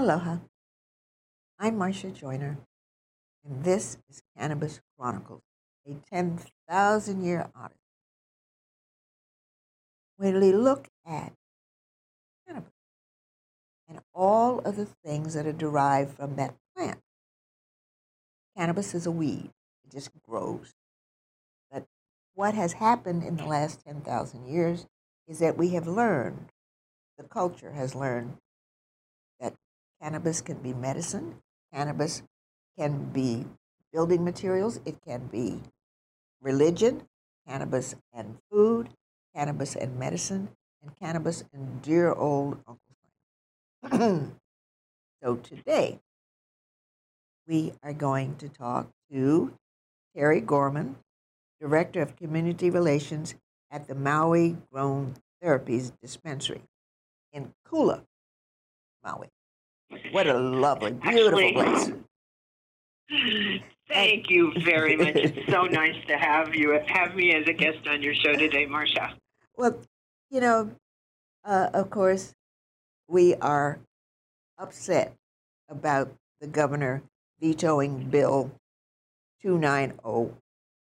Aloha. I'm Marsha Joyner, and this is Cannabis Chronicles, a 10,000 year odyssey. When we look at cannabis and all of the things that are derived from that plant, cannabis is a weed, it just grows. But what has happened in the last 10,000 years is that we have learned, the culture has learned, cannabis can be medicine, cannabis can be building materials, it can be religion, cannabis and food, cannabis and medicine, and cannabis and dear old Uncle Sam. so today, we are going to talk to Teri Gorman, Director of Community Relations at the Maui Grown Therapies Dispensary in Kula, Maui. What a lovely, beautiful Actually- place. Thank you very much. It's so nice to have you have me as a guest on your show today, Marsha. Well, you know, uh, of course, we are upset about the governor vetoing Bill 290,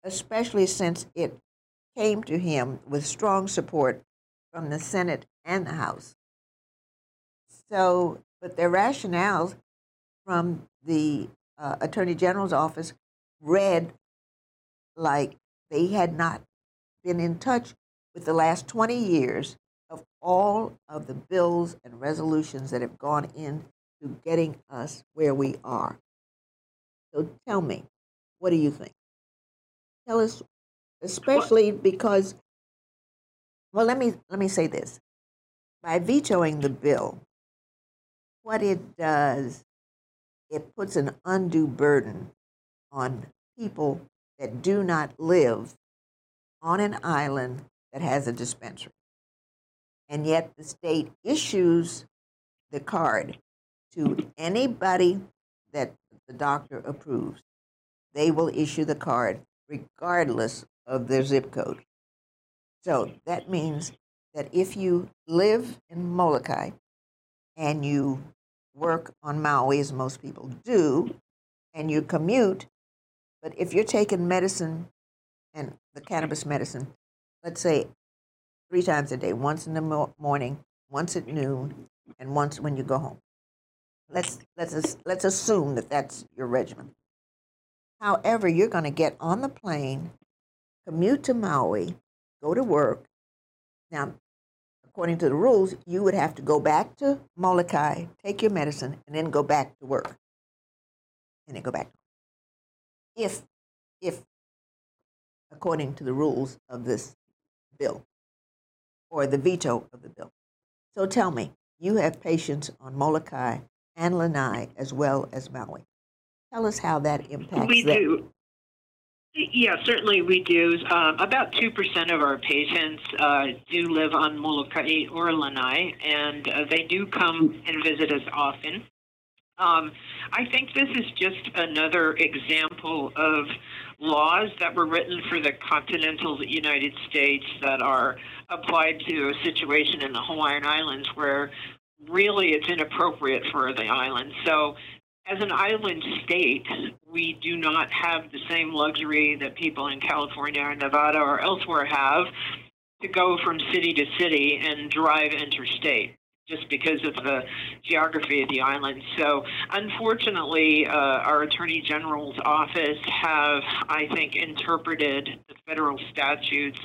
especially since it came to him with strong support from the Senate and the House. So, but their rationales from the uh, Attorney General's office read like they had not been in touch with the last 20 years of all of the bills and resolutions that have gone into getting us where we are. So tell me, what do you think? Tell us, especially because, well, let me let me say this: by vetoing the bill, what it does, it puts an undue burden on people that do not live on an island that has a dispensary. And yet the state issues the card to anybody that the doctor approves. They will issue the card regardless of their zip code. So that means that if you live in Molokai and you work on Maui, as most people do, and you commute, but if you're taking medicine and the cannabis medicine, let's say three times a day, once in the mo- morning, once at noon, and once when you go home. Let's let's let's assume that that's your regimen. However, you're going to get on the plane, commute to Maui, go to work. Now, according to the rules, you would have to go back to Molokai, take your medicine, and then go back to work, and then go back. If if according to the rules of this bill or the veto of the bill. So tell me, you have patients on Molokai and Lanai as well as Maui. Tell us how that impacts we them. do. Yeah, certainly we do. Um, about 2% of our patients uh, do live on Molokai or Lanai, and uh, they do come and visit us often. Um, I think this is just another example of laws that were written for the continental United States that are applied to a situation in the Hawaiian Islands where really it's inappropriate for the island. So, as an island state, we do not have the same luxury that people in California or Nevada or elsewhere have to go from city to city and drive interstate just because of the geography of the island. So, unfortunately, uh, our Attorney General's office have, I think, interpreted the federal statutes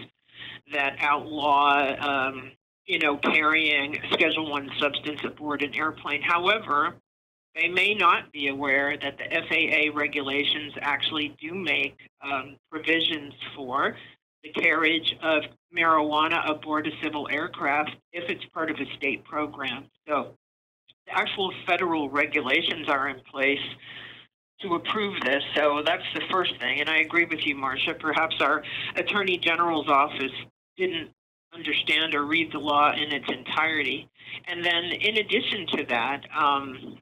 that outlaw, um, you know, carrying Schedule One substance aboard an airplane. However, they may not be aware that the FAA regulations actually do make um, provisions for the carriage of marijuana aboard a civil aircraft if it's part of a state program. So the actual federal regulations are in place to approve this. So that's the first thing. And I agree with you, Marsha. Perhaps our Attorney General's office didn't understand or read the law in its entirety. And then, in addition to that, um,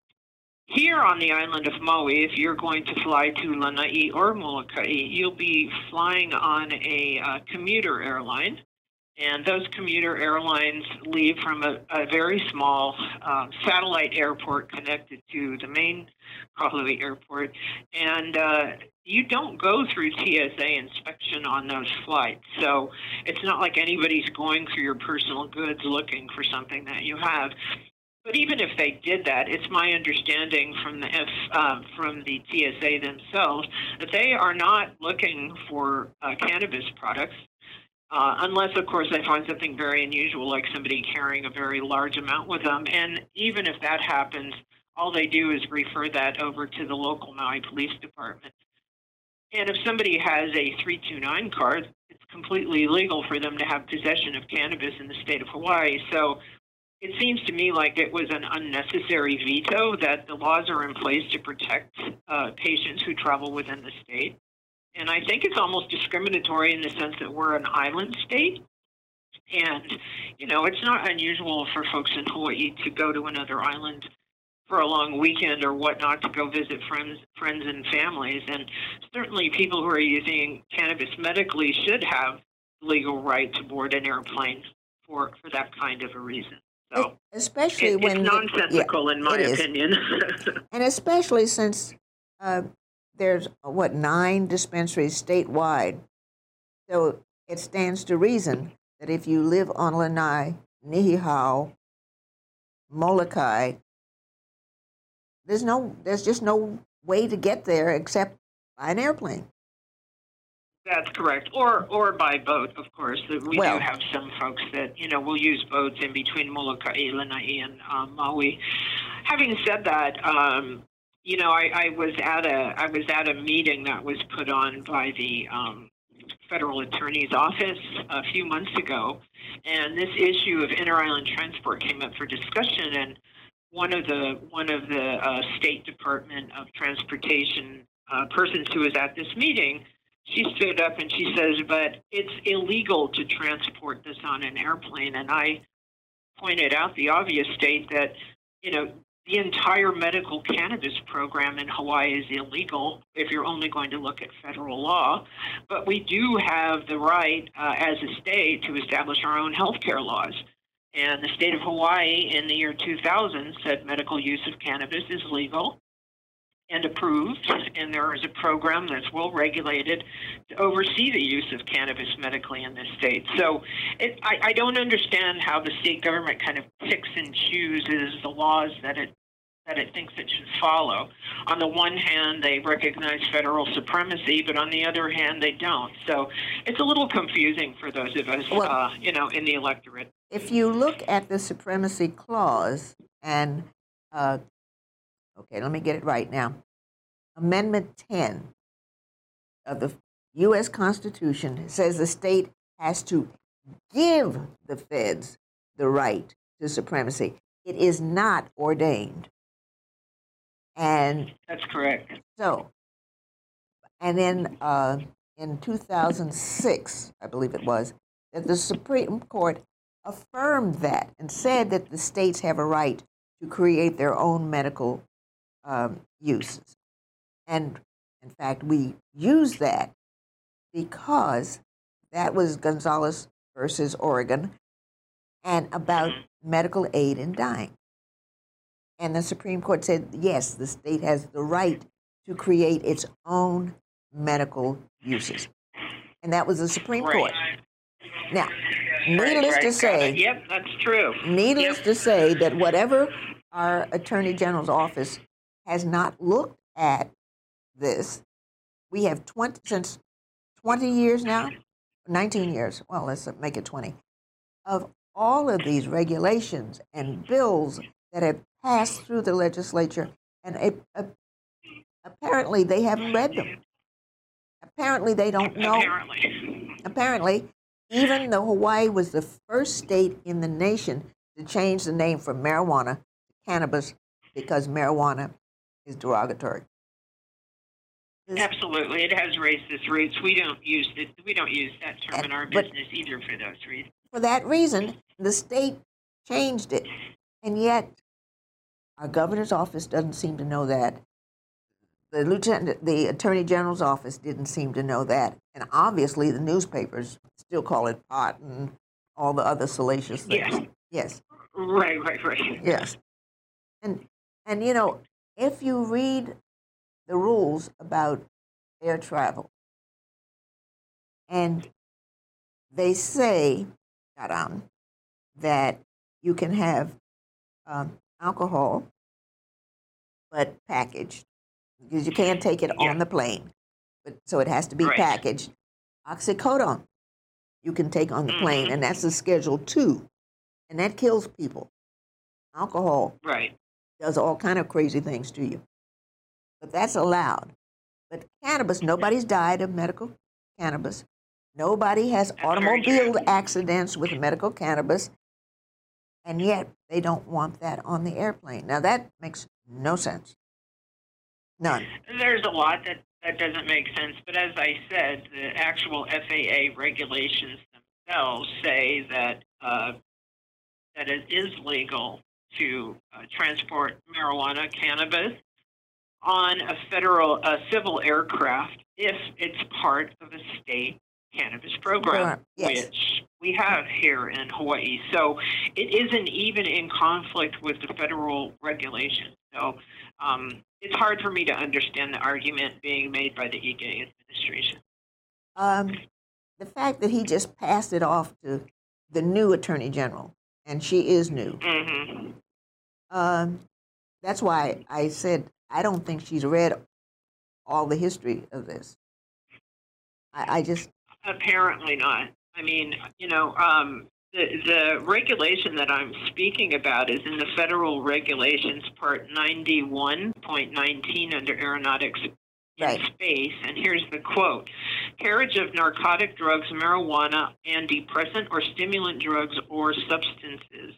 here on the island of Maui, if you're going to fly to Lanai or Molokai, you'll be flying on a uh, commuter airline. And those commuter airlines leave from a, a very small um, satellite airport connected to the main Kahului airport. And uh, you don't go through TSA inspection on those flights. So it's not like anybody's going through your personal goods looking for something that you have. But even if they did that, it's my understanding from the F, uh, from the TSA themselves that they are not looking for uh, cannabis products. Uh, unless, of course, they find something very unusual, like somebody carrying a very large amount with them. And even if that happens, all they do is refer that over to the local Maui Police Department. And if somebody has a 329 card, it's completely legal for them to have possession of cannabis in the state of Hawaii. So it seems to me like it was an unnecessary veto that the laws are in place to protect uh, patients who travel within the state. And I think it's almost discriminatory in the sense that we're an island state. And, you know, it's not unusual for folks in Hawaii to go to another island for a long weekend or whatnot to go visit friends, friends and families. And certainly people who are using cannabis medically should have legal right to board an airplane for, for that kind of a reason. So especially it, when it's the- nonsensical in my opinion. and especially since uh, there's what nine dispensaries statewide, so it stands to reason that if you live on Lanai, Niihau, Molokai, there's no, there's just no way to get there except by an airplane. That's correct, or or by boat, of course. We Well- do have some folks that you know will use boats in between Molokai, Lanai, and um, Maui. Having said that, um, you know, I, I was at a I was at a meeting that was put on by the um, federal attorney's office a few months ago, and this issue of inter-island transport came up for discussion. And one of the one of the uh, State Department of Transportation uh, persons who was at this meeting she stood up and she says, but it's illegal to transport this on an airplane. And I pointed out the obvious state that, you know, the entire medical cannabis program in Hawaii is illegal if you're only going to look at federal law. But we do have the right uh, as a state to establish our own healthcare laws. And the state of Hawaii in the year 2000 said medical use of cannabis is legal and approved, and there is a program that's well regulated to oversee the use of cannabis medically in this state. So it, I, I don't understand how the state government kind of picks and chooses the laws that it that it thinks it should follow. On the one hand, they recognize federal supremacy, but on the other hand, they don't. So it's a little confusing for those of us, Well- uh, you know, in the electorate. If you look at the supremacy clause and, uh, okay, let me get it right now. Amendment 10 of the U.S. Constitution says the state has to give the feds the right to supremacy. It is not ordained. And That's correct. so, and then uh, in 2006, I believe it was, that the Supreme Court affirmed that and said that the states have a right to create their own medical um, uses. And in fact, we use that because that was Gonzales versus Oregon and about medical aid in dying. And the Supreme Court said, yes, the state has the right to create its own medical uses. And that was the Supreme Right. Court. Now, needless right, to say. Yep, that's true. Needless Yep. to say that whatever our Attorney General's office has not looked at this, we have 20, since 20 years now, 19 years, well, let's make it 20, of all of these regulations and bills that have passed through the legislature, and it, uh, apparently they haven't read them. Apparently they don't know Apparently. apparently, even though Hawaii was the first state in the nation to change the name from marijuana to cannabis because marijuana is derogatory. Absolutely, it has racist roots. We don't use it. We don't use that term in our business either for those reasons. For that reason, the state changed it. And yet, our governor's office doesn't seem to know that. The lieutenant, the attorney general's office didn't seem to know that. And obviously, the newspapers still call it pot and all the other salacious things. Yes. Yes. Right, right, right. Yes. And and you know, if you read the rules about air travel, and they say, um, that you can have um, alcohol, but packaged because you can't take it Yeah. on the plane. But so it has to be Right. packaged. Oxycodone, you can take on the plane, Mhm. and that's a Schedule Two, and that kills people. Alcohol Right. Does all kind of crazy things to you. But that's allowed. But cannabis, nobody's died of medical cannabis. Nobody has automobile accidents with medical cannabis. And yet they don't want that on the airplane. Now that makes no sense. None. There's a lot that, that doesn't make sense, but as I said, the actual FAA regulations themselves say that uh, that it is legal to uh, transport marijuana, cannabis, on a federal uh, civil aircraft if it's part of a state cannabis program, Yes. which we have here in Hawaii. So it isn't even in conflict with the federal regulation. So um, it's hard for me to understand the argument being made by the Ige administration. Um, the fact that he just passed it off to the new attorney general, and she is new. hmm Um, that's why I said I don't think she's read all the history of this. I, I just Apparently not. I mean, you know, um, the the regulation that I'm speaking about is in the federal regulations, part 91.19 under aeronautics Right. space. And here's the quote: "Carriage of narcotic drugs, marijuana, and depressant or stimulant drugs or substances."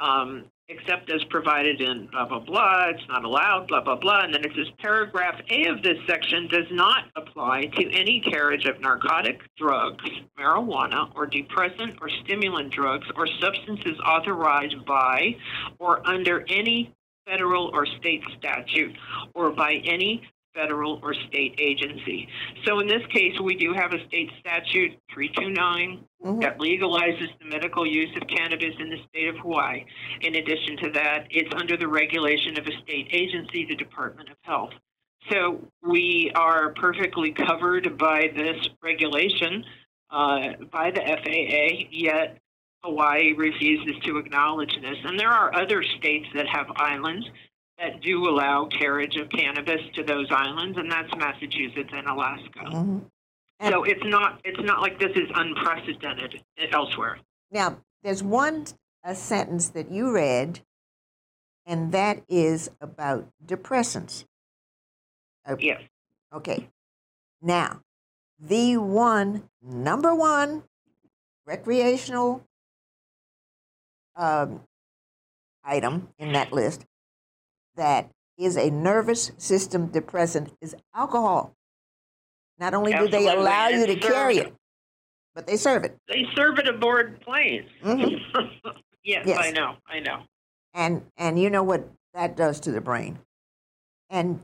Um, except as provided in blah blah blah, it's not allowed, blah blah blah, and then it says paragraph A of this section does not apply to any carriage of narcotic drugs, marijuana, or depressant or stimulant drugs or substances authorized by or under any federal or state statute or by any federal or state agency. So in this case, we do have a state statute 329 mhm. that legalizes the medical use of cannabis in the state of Hawaii. In addition to that, it's under the regulation of a state agency, the Department of Health. So we are perfectly covered by this regulation uh, by the FAA, yet Hawaii refuses to acknowledge this. And there are other states that have islands that do allow carriage of cannabis to those islands, and that's Massachusetts and Alaska. Mhm. And- So it's not it's not like this is unprecedented elsewhere. Now, there's one a sentence that you read, and that is about depressants. Yes. Okay. Now, the one, number one recreational um, item in that list that is a nervous system depressant is alcohol. Not only do they allow you to carry it, but they serve it. They serve it aboard planes. Mhm. yes, Yes. I know. I know. And and you know what that does to the brain. And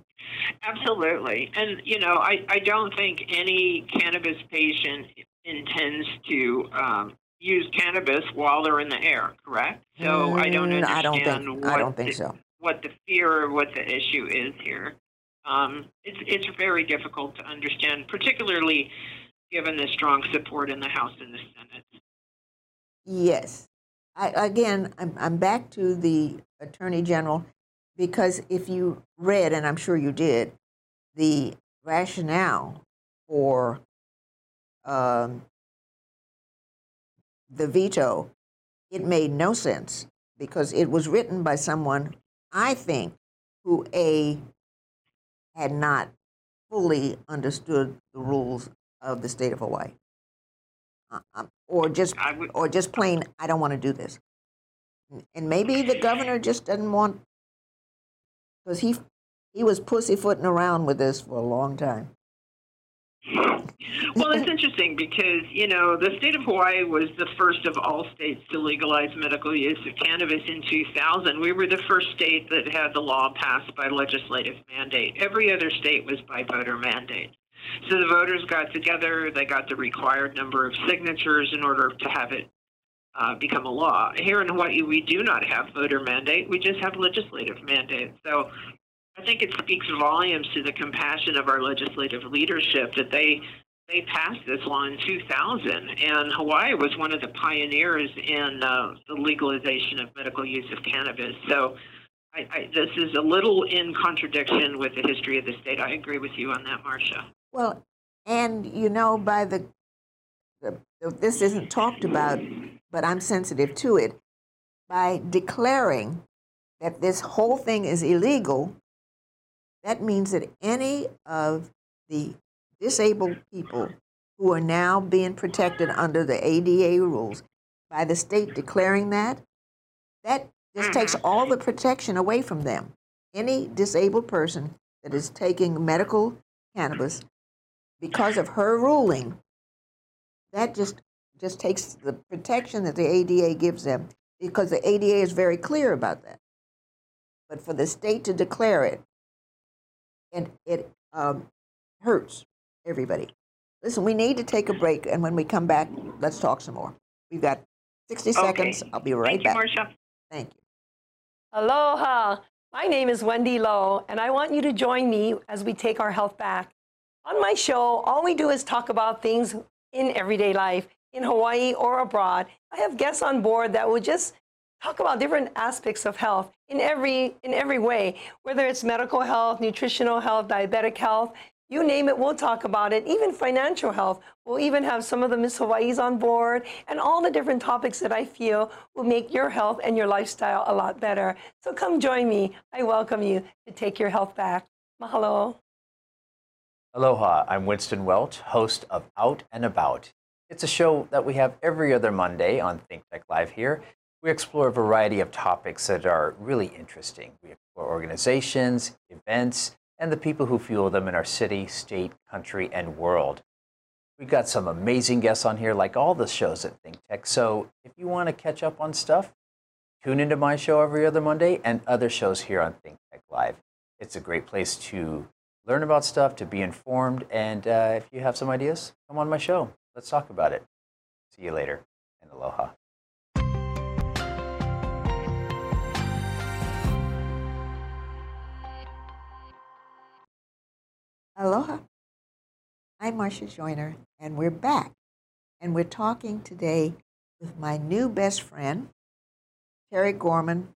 Absolutely. And, you know, I, I don't think any cannabis patient intends to um, use cannabis while they're in the air, correct? So I don't Mm, understand I don't think I don't think the, so. What the fear or what the issue is here. Um, it's, it's very difficult to understand, particularly given the strong support in the House and the Senate. Yes. I, again, I'm, I'm back to the Attorney General because if you read, and I'm sure you did, the rationale for um, the veto, it made no sense because it was written by someone, I think, who A, had not fully understood the rules of the state of Hawaii. Uh, um, or just would, or just plain, I don't want to do this. And maybe the governor just doesn't want, because he he was pussyfooting around with this for a long time. Well, it's interesting because, you know, the state of Hawaii was the first of all states to legalize medical use of cannabis in 2000. We were the first state that had the law passed by legislative mandate. Every other state was by voter mandate. So the voters got together, they got the required number of signatures in order to have it uh, become a law. Here in Hawaii, we do not have voter mandate. We just have legislative mandate. So I think it speaks volumes to the compassion of our legislative leadership that they they passed this law in 2000, and Hawaii was one of the pioneers in uh, the legalization of medical use of cannabis. So I, I, this is a little in contradiction with the history of the state. I agree with you on that, Marsha. Well, and you know, by the, the this isn't talked about, but I'm sensitive to it. By declaring that this whole thing is illegal, that means that any of the disabled people who are now being protected under the ADA rules by the state declaring that, that just takes mm-hmm. all the protection away from them. Any disabled person that is taking medical cannabis because of her ruling, that just just takes the protection that the ADA gives them because the ADA is very clear about that. But for the state to declare it, and it um, hurts everybody. Listen, we need to take a break, and when we come back, let's talk some more. We've got 60 Okay. seconds. I'll be right back. Thank you. Marsha. Thank you. Aloha. My name is Wendy Lowe, and I want you to join me as we take our health back. On my show, all we do is talk about things in everyday life, in Hawaii or abroad. I have guests on board that will just talk about different aspects of health in every in every way, whether it's medical health, nutritional health, diabetic health, you name it, we'll talk about it. Even financial health. We'll even have some of the Miss Hawaii's on board and all the different topics that I feel will make your health and your lifestyle a lot better. So come join me. I welcome you to take your health back. Mahalo. Aloha, I'm Winston Welch, host of Out and About. It's a show that we have every other Monday on Think Tech Live here. We explore a variety of topics that are really interesting. We explore organizations, events, and the people who fuel them in our city, state, country, and world. We've got some amazing guests on here, like all the shows at Think Tech. So if you want to catch up on stuff, tune into my show every other Monday and other shows here on Think Tech Live. It's a great place to learn about stuff, to be informed, and uh, if you have some ideas, come on my show. Let's talk about it. See you later, and aloha. Aloha. I'm Marsha Joyner, and we're back. And we're talking today with my new best friend, Teri Gorman,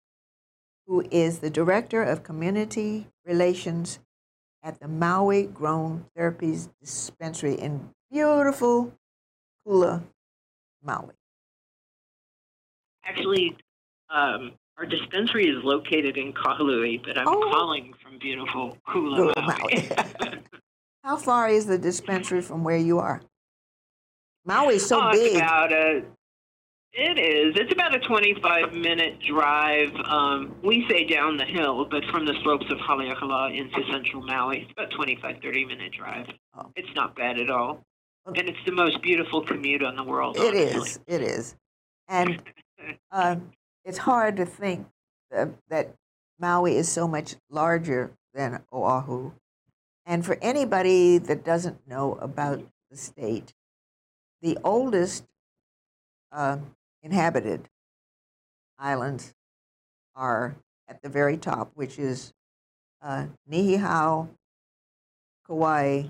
who is the Director of Community Relations at the Maui Grown Therapies Dispensary in beautiful Kula, Maui. Actually, um, our dispensary is located in Kahului, but I'm Oh. calling from beautiful Kula, Kula, Maui. How far is the dispensary from where you are? Maui's so oh, big. About a, it is. It's about a 25 minute drive. Um, we say down the hill, but from the slopes of Haleakala into central Maui, it's about 25, 30 minute drive. Oh. It's not bad at all. Okay. And it's the most beautiful commute on the world. It honestly. is. It is. And uh, it's hard to think that, Maui is so much larger than Oahu. And for anybody that doesn't know about the state, the oldest uh, inhabited islands are at the very top, which is uh, Niihau, Kauai,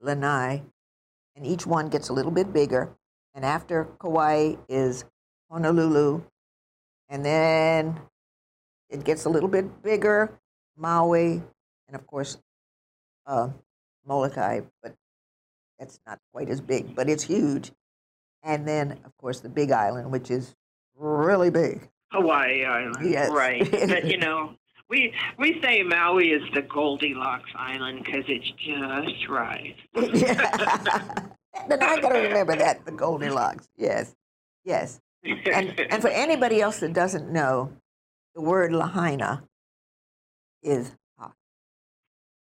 Lanai, and each one gets a little bit bigger. And after Kauai is Honolulu, and then it gets a little bit bigger, Maui, and of course uh, Molokai, but that's not quite as big, but it's huge. And then, of course, the Big Island, which is really big. Hawaii Island. Yes. Right. but you know, we we say Maui is the Goldilocks Island because it's just right. then I got to remember that the Goldilocks. Yes, yes. And and for anybody else that doesn't know, the word Lahaina is hot.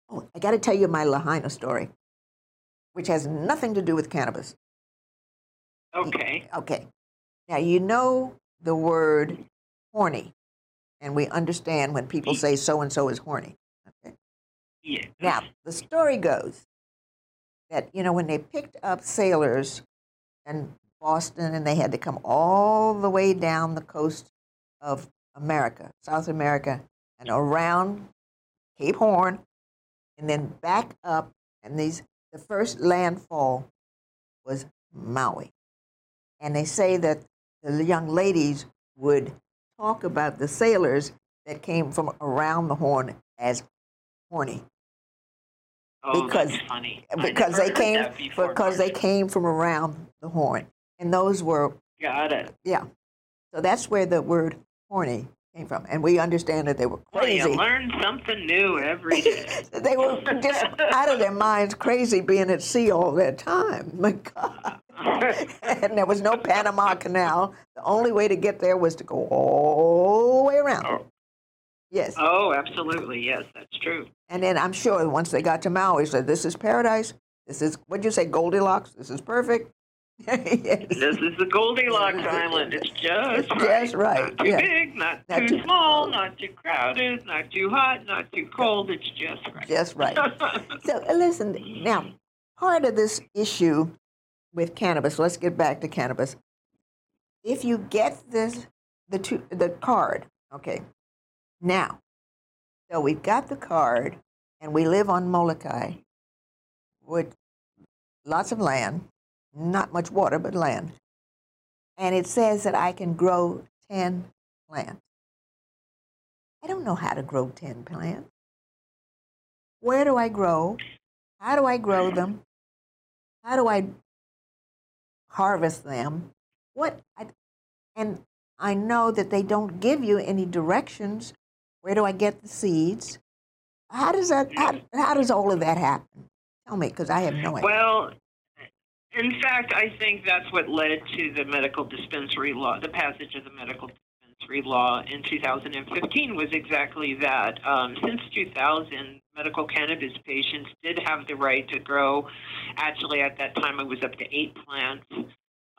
Oh, I got to tell you my Lahaina story, which has nothing to do with cannabis. okay. Okay. Now, you know the word horny, and we understand when people say so and so is horny. Okay. Yeah. Now, the story goes that, you know, when they picked up sailors and Boston, and they had to come all the way down the coast of America, South America, and around Cape Horn, and then back up. And these the first landfall was Maui, and they say that the young ladies would talk about the sailors that came from around the Horn as horny Oh, because. Because they came because they came from around the Horn, and those were Got it. yeah. So that's where the word horny came from, and we understand that they were crazy. Well, you learn something new every day. they were just out of their minds, crazy being at sea all that time. My God. and there was no Panama Canal. The only way to get there was to go all the way around. Oh. Yes. oh, absolutely. Yes, that's true. And then I'm sure once they got to Maui, said, "This is paradise. This is what'd you say, Goldilocks? This is perfect." Yes. This is the Goldilocks Island. It's just right. just right, Not too big, not, Not too too- small, not too crowded, not too hot, not too cold. It's just right. Just right. So uh, listen, now part of this issue with cannabis. Let's get back to cannabis. If you get this, the two, the card, okay. Now, so we've got the card, and we live on Molokai, with lots of land, not much water, but land, and it says that I can grow ten plants. I don't know how to grow ten plants. Where do I grow? How do I grow them? How do I harvest them? What? I, and I know that they don't give you any directions. Where do I get the seeds? How does that? How, how does all of that happen? Tell me, because I have no idea. Well, in fact, I think that's what led to the medical dispensary law, the passage of the medical dispensary law in 2015 was exactly that. Um, since 2000, medical cannabis patients did have the right to grow. Actually, at that time, it was up to eight plants.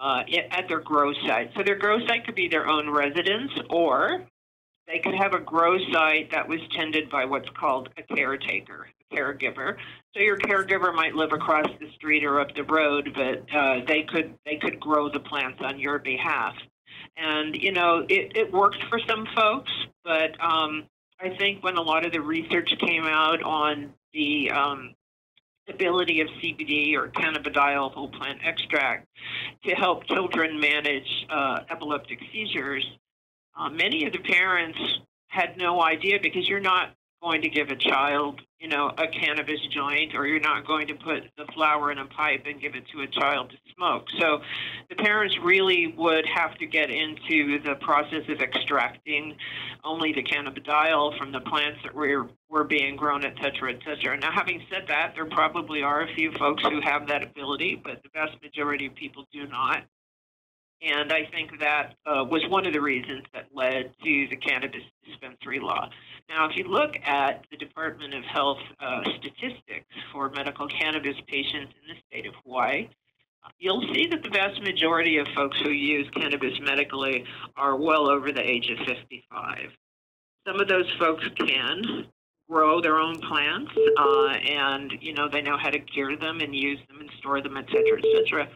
Uh, at their grow site. So their grow site could be their own residence, or they could have a grow site that was tended by what's called a caretaker, caregiver. So your caregiver might live across the street or up the road, but uh, they could they could grow the plants on your behalf. And you know it, it worked for some folks, but um, I think when a lot of the research came out on the um, ability of CBD or cannabidiol whole plant extract to help children manage uh, epileptic seizures, uh, many of the parents had no idea because you're not going to give a child, you know, a cannabis joint, or you're not going to put the flower in a pipe and give it to a child to smoke. So the parents really would have to get into the process of extracting only the cannabidiol from the plants that were, were being grown, et cetera, et cetera. Now, having said that, there probably are a few folks who have that ability, but the vast majority of people do not. And I think that uh, was one of the reasons that led to the cannabis dispensary law. Now, if you look at the Department of Health uh, statistics for medical cannabis patients in the state of Hawaii, you'll see that the vast majority of folks who use cannabis medically are well over the age of 55. Some of those folks can grow their own plants, uh, and you know they know how to cure them and use them and store them, et cetera, et cetera.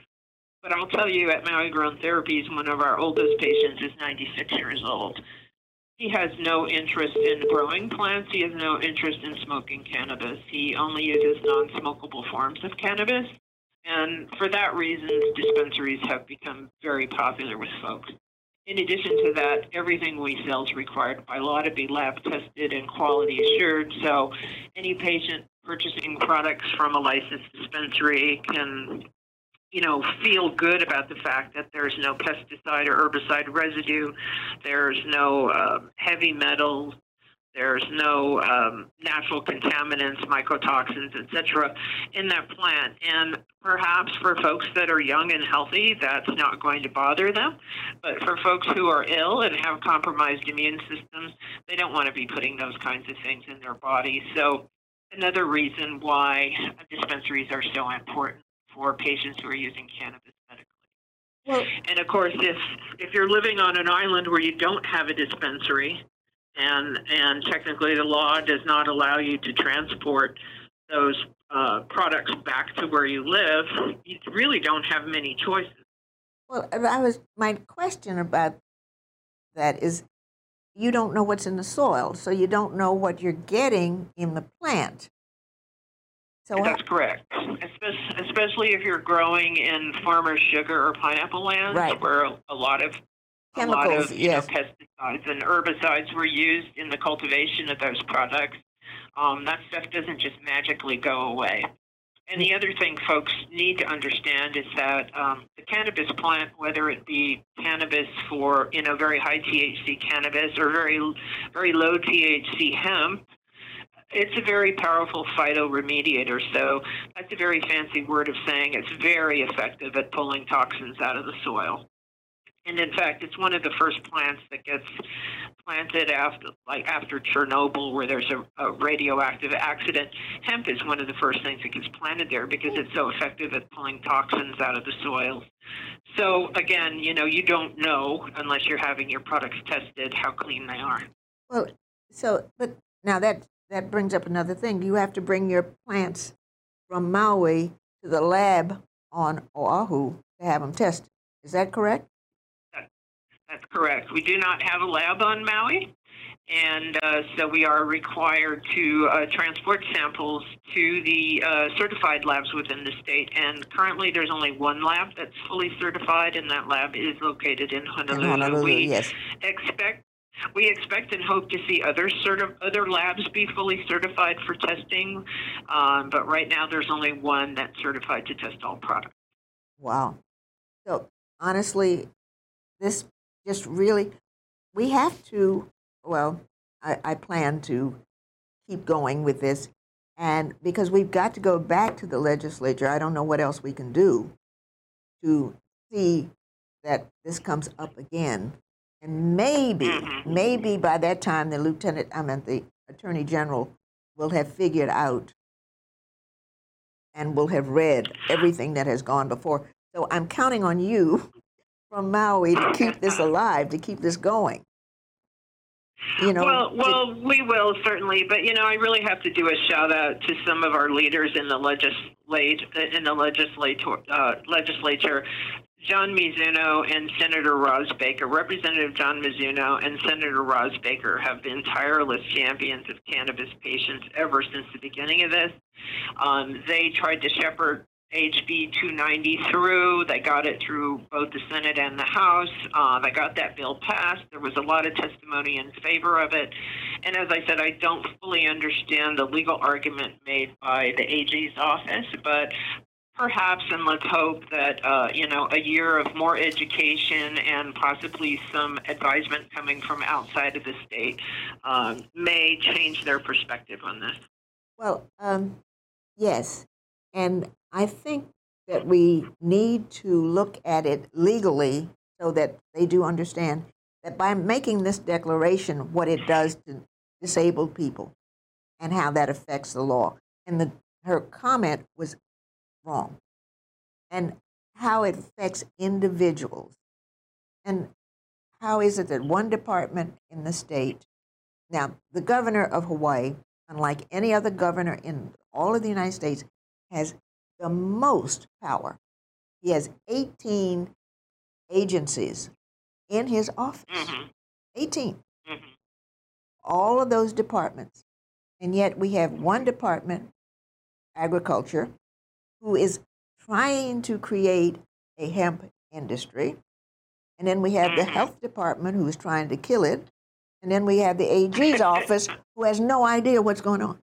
But I'll tell you, at Maui Grown Therapies, one of our oldest patients is 96 years old. He has no interest in growing plants. He has no interest in smoking cannabis. He only uses non-smokable forms of cannabis. And for that reason, dispensaries have become very popular with folks. In addition to that, everything we sell is required by law to be lab tested and quality assured. So any patient purchasing products from a licensed dispensary can you know, feel good about the fact that there's no pesticide or herbicide residue, there's no uh, heavy metals, there's no um, natural contaminants, mycotoxins, etc., in that plant. And perhaps for folks that are young and healthy, that's not going to bother them. But for folks who are ill and have compromised immune systems, they don't want to be putting those kinds of things in their body. So, another reason why dispensaries are so important for patients who are using cannabis medically. Well, And of course, if if you're living on an island where you don't have a dispensary, and and technically the law does not allow you to transport those uh, products back to where you live, you really don't have many choices. Well, I was my question about that is, you don't know what's in the soil, so you don't know what you're getting in the plant. So how- That's correct. Especially if you're growing in farmer sugar or pineapple lands, Right. where a lot of a lot Chemicals, of yes. know, pesticides and herbicides were used in the cultivation of those products. Um, that stuff doesn't just magically go away. And the other thing folks need to understand is that um, the cannabis plant, whether it be cannabis for you know very high THC cannabis or very very low THC hemp, it's a very powerful phytoremediator. So that's a very fancy word of saying it's very effective at pulling toxins out of the soil. And in fact, it's one of the first plants that gets planted after, like after Chernobyl, where there's a, a radioactive accident. Hemp is one of the first things that gets planted there because it's so effective at pulling toxins out of the soil. So again, you know, you don't know unless you're having your products tested how clean they are. well, so but now that that brings up another thing. You have to bring your plants from Maui to the lab on Oahu to have them tested. Is that correct? That's correct. We do not have a lab on Maui, and uh, so we are required to uh, transport samples to the uh, certified labs within the state. And currently, there's only one lab that's fully certified, and that lab is located in In Honolulu. Honolulu, we yes. expect we expect and hope to see other other labs be fully certified for testing, um, but right now there's only one that's certified to test all products. Wow. So honestly, this just really, we have to, well, I, I plan to keep going with this. And because we've got to go back to the legislature, I don't know what else we can do to see that this comes up again. And maybe, Mhm. maybe by that time, the lieutenant, I mean, the attorney general will have figured out and will have read everything that has gone before. So I'm counting on you from Maui to keep this alive, to keep this going. You know, well, well, we will certainly, but you know, I really have to do a shout out to some of our leaders in the legislate in the legislator uh, legislature. John Mizuno and Senator Roz Baker, Representative John Mizuno and Senator Roz Baker have been tireless champions of cannabis patients ever since the beginning of this. Um, they tried to shepherd HB 290 through. They got it through both the Senate and the House. Uh, they got that bill passed. There was a lot of testimony in favor of it. And as I said, I don't fully understand the legal argument made by the AG's office, but perhaps, and let's hope that, uh, you know, a year of more education and possibly some advisement coming from outside of the state um, may change their perspective on this. well, um, yes. And I think that we need to look at it legally so that they do understand that by making this declaration, what it does to disabled people and how that affects the law. And the, her comment was wrong. And how it affects individuals. And how is it that one department in the state, now, the governor of Hawaii, unlike any other governor in all of the United States, has the most power. He has 18 agencies in his office. hmm 18. hmm All of those departments. And yet we have one department, agriculture, who is trying to create a hemp industry. And then we have the Mhm. health department who is trying to kill it. And then we have the AG's office who has no idea what's going on.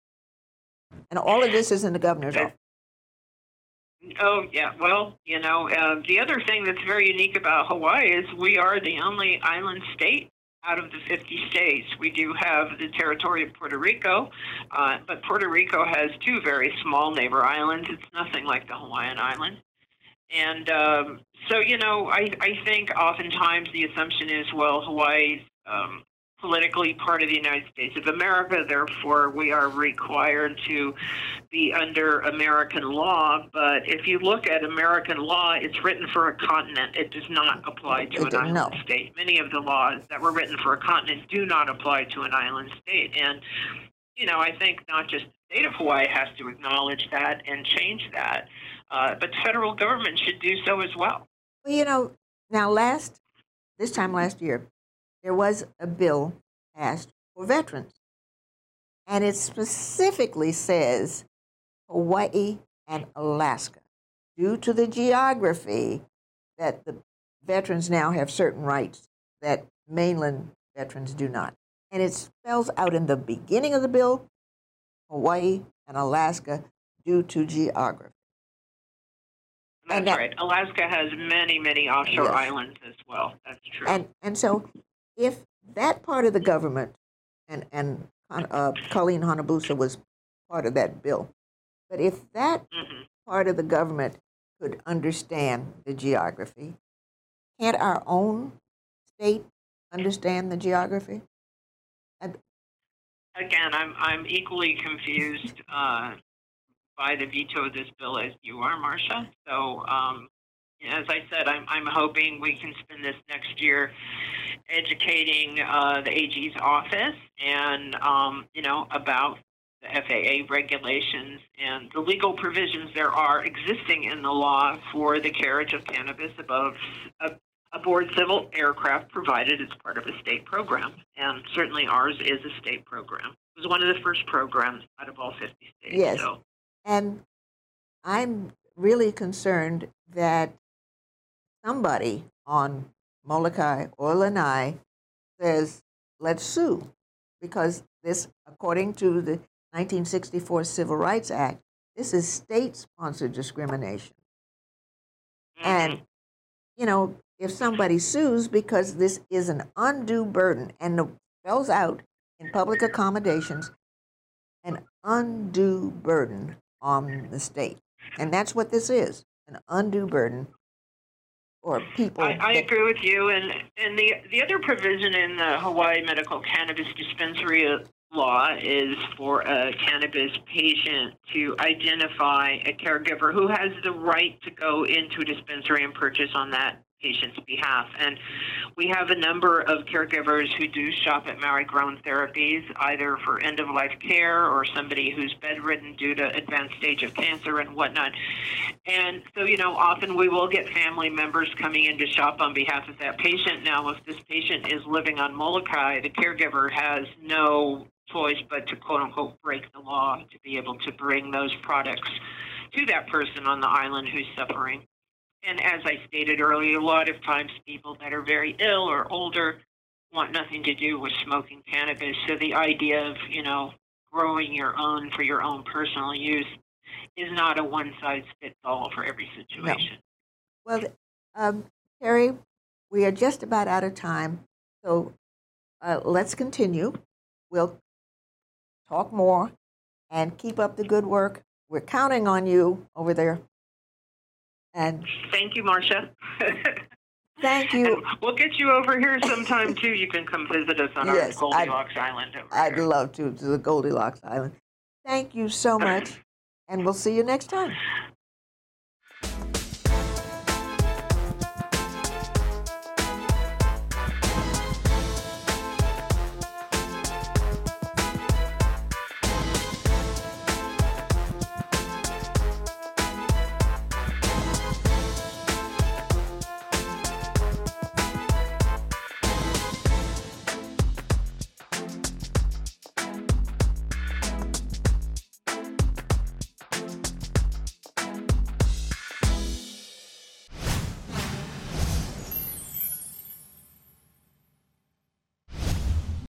And all of this is in the governor's office. Oh, yeah. Well, you know, uh, the other thing that's very unique about Hawaii is we are the only island state out of the 50 states. We do have the territory of Puerto Rico, uh, but Puerto Rico has two very small neighbor islands. It's nothing like the Hawaiian Islands. And um, so, you know, I, I think oftentimes the assumption is, well, Hawaii's um, politically part of the United States of America, therefore we are required to be under American law. But if you look at American law, it's written for a continent. It does not apply to It an island no. state. Many of the laws that were written for a continent do not apply to an island state. And, you know, I think not just the state of Hawaii has to acknowledge that and change that, uh, but the federal government should do so as well. Well, you know, Now, last this time last year, there was a bill passed for veterans, and it specifically says Hawaii and Alaska, due to the geography, that the veterans now have certain rights that mainland veterans do not. And it spells out in the beginning of the bill Hawaii and Alaska due to geography. That's that- right. Alaska has many, many offshore Yes. islands as well. That's true. And and so, if that part of the government, and and uh, Colleen Hanabusa was part of that bill, but if that hmm part of the government could understand the geography, can't our own state understand the geography? Again, I'm I'm equally confused uh, by the veto of this bill as you are, Marsha. So, um, as I said, I'm I'm hoping we can spend this next year educating uh, the AG's office and um, you know about the FAA regulations and the legal provisions there are existing in the law for the carriage of cannabis above uh, aboard civil aircraft provided it's part of a state program. And certainly ours is a state program. It was one of the first programs out of all 50 states. Yes. So, and I'm really concerned that somebody on Molokai or Lanai says, let's sue. Because this, according to the 1964 Civil Rights Act, this is state sponsored discrimination. And, mhm. you know, if somebody sues because this is an undue burden and it spells out in public accommodations an undue burden on the state. And that's what this is an undue burden or mm-hmm. people. I, I that- agree with you. And, and the, the other provision in the Hawaii Medical Cannabis Dispensary law is for a cannabis patient to identify a caregiver who has the right to go into a dispensary and purchase on that patient's behalf. And we have a number of caregivers who do shop at Maui Grown Therapies, either for end of life care or somebody who's bedridden due to advanced stage of cancer and whatnot. And so, you know, often we will get family members coming in to shop on behalf of that patient. Now, if this patient is living on Molokai, the caregiver has no choice but to quote unquote break the law to be able to bring those products to that person on the island who's suffering. And as I stated earlier, a lot of times people that are very ill or older want nothing to do with smoking cannabis. So the idea of, you know, growing your own for your own personal use is not a one size fits all for every situation. well, um, Teri, we are just about out of time. So uh, let's continue. We'll talk more and keep up the good work. We're counting on you over there. And Thank you, Marsha. thank you. And we'll get you over here sometime too. You can come visit us on Yes, our I'd- Goldilocks Island over I'd here. love to, to the Goldilocks Island. Thank you so much, and we'll see you next time.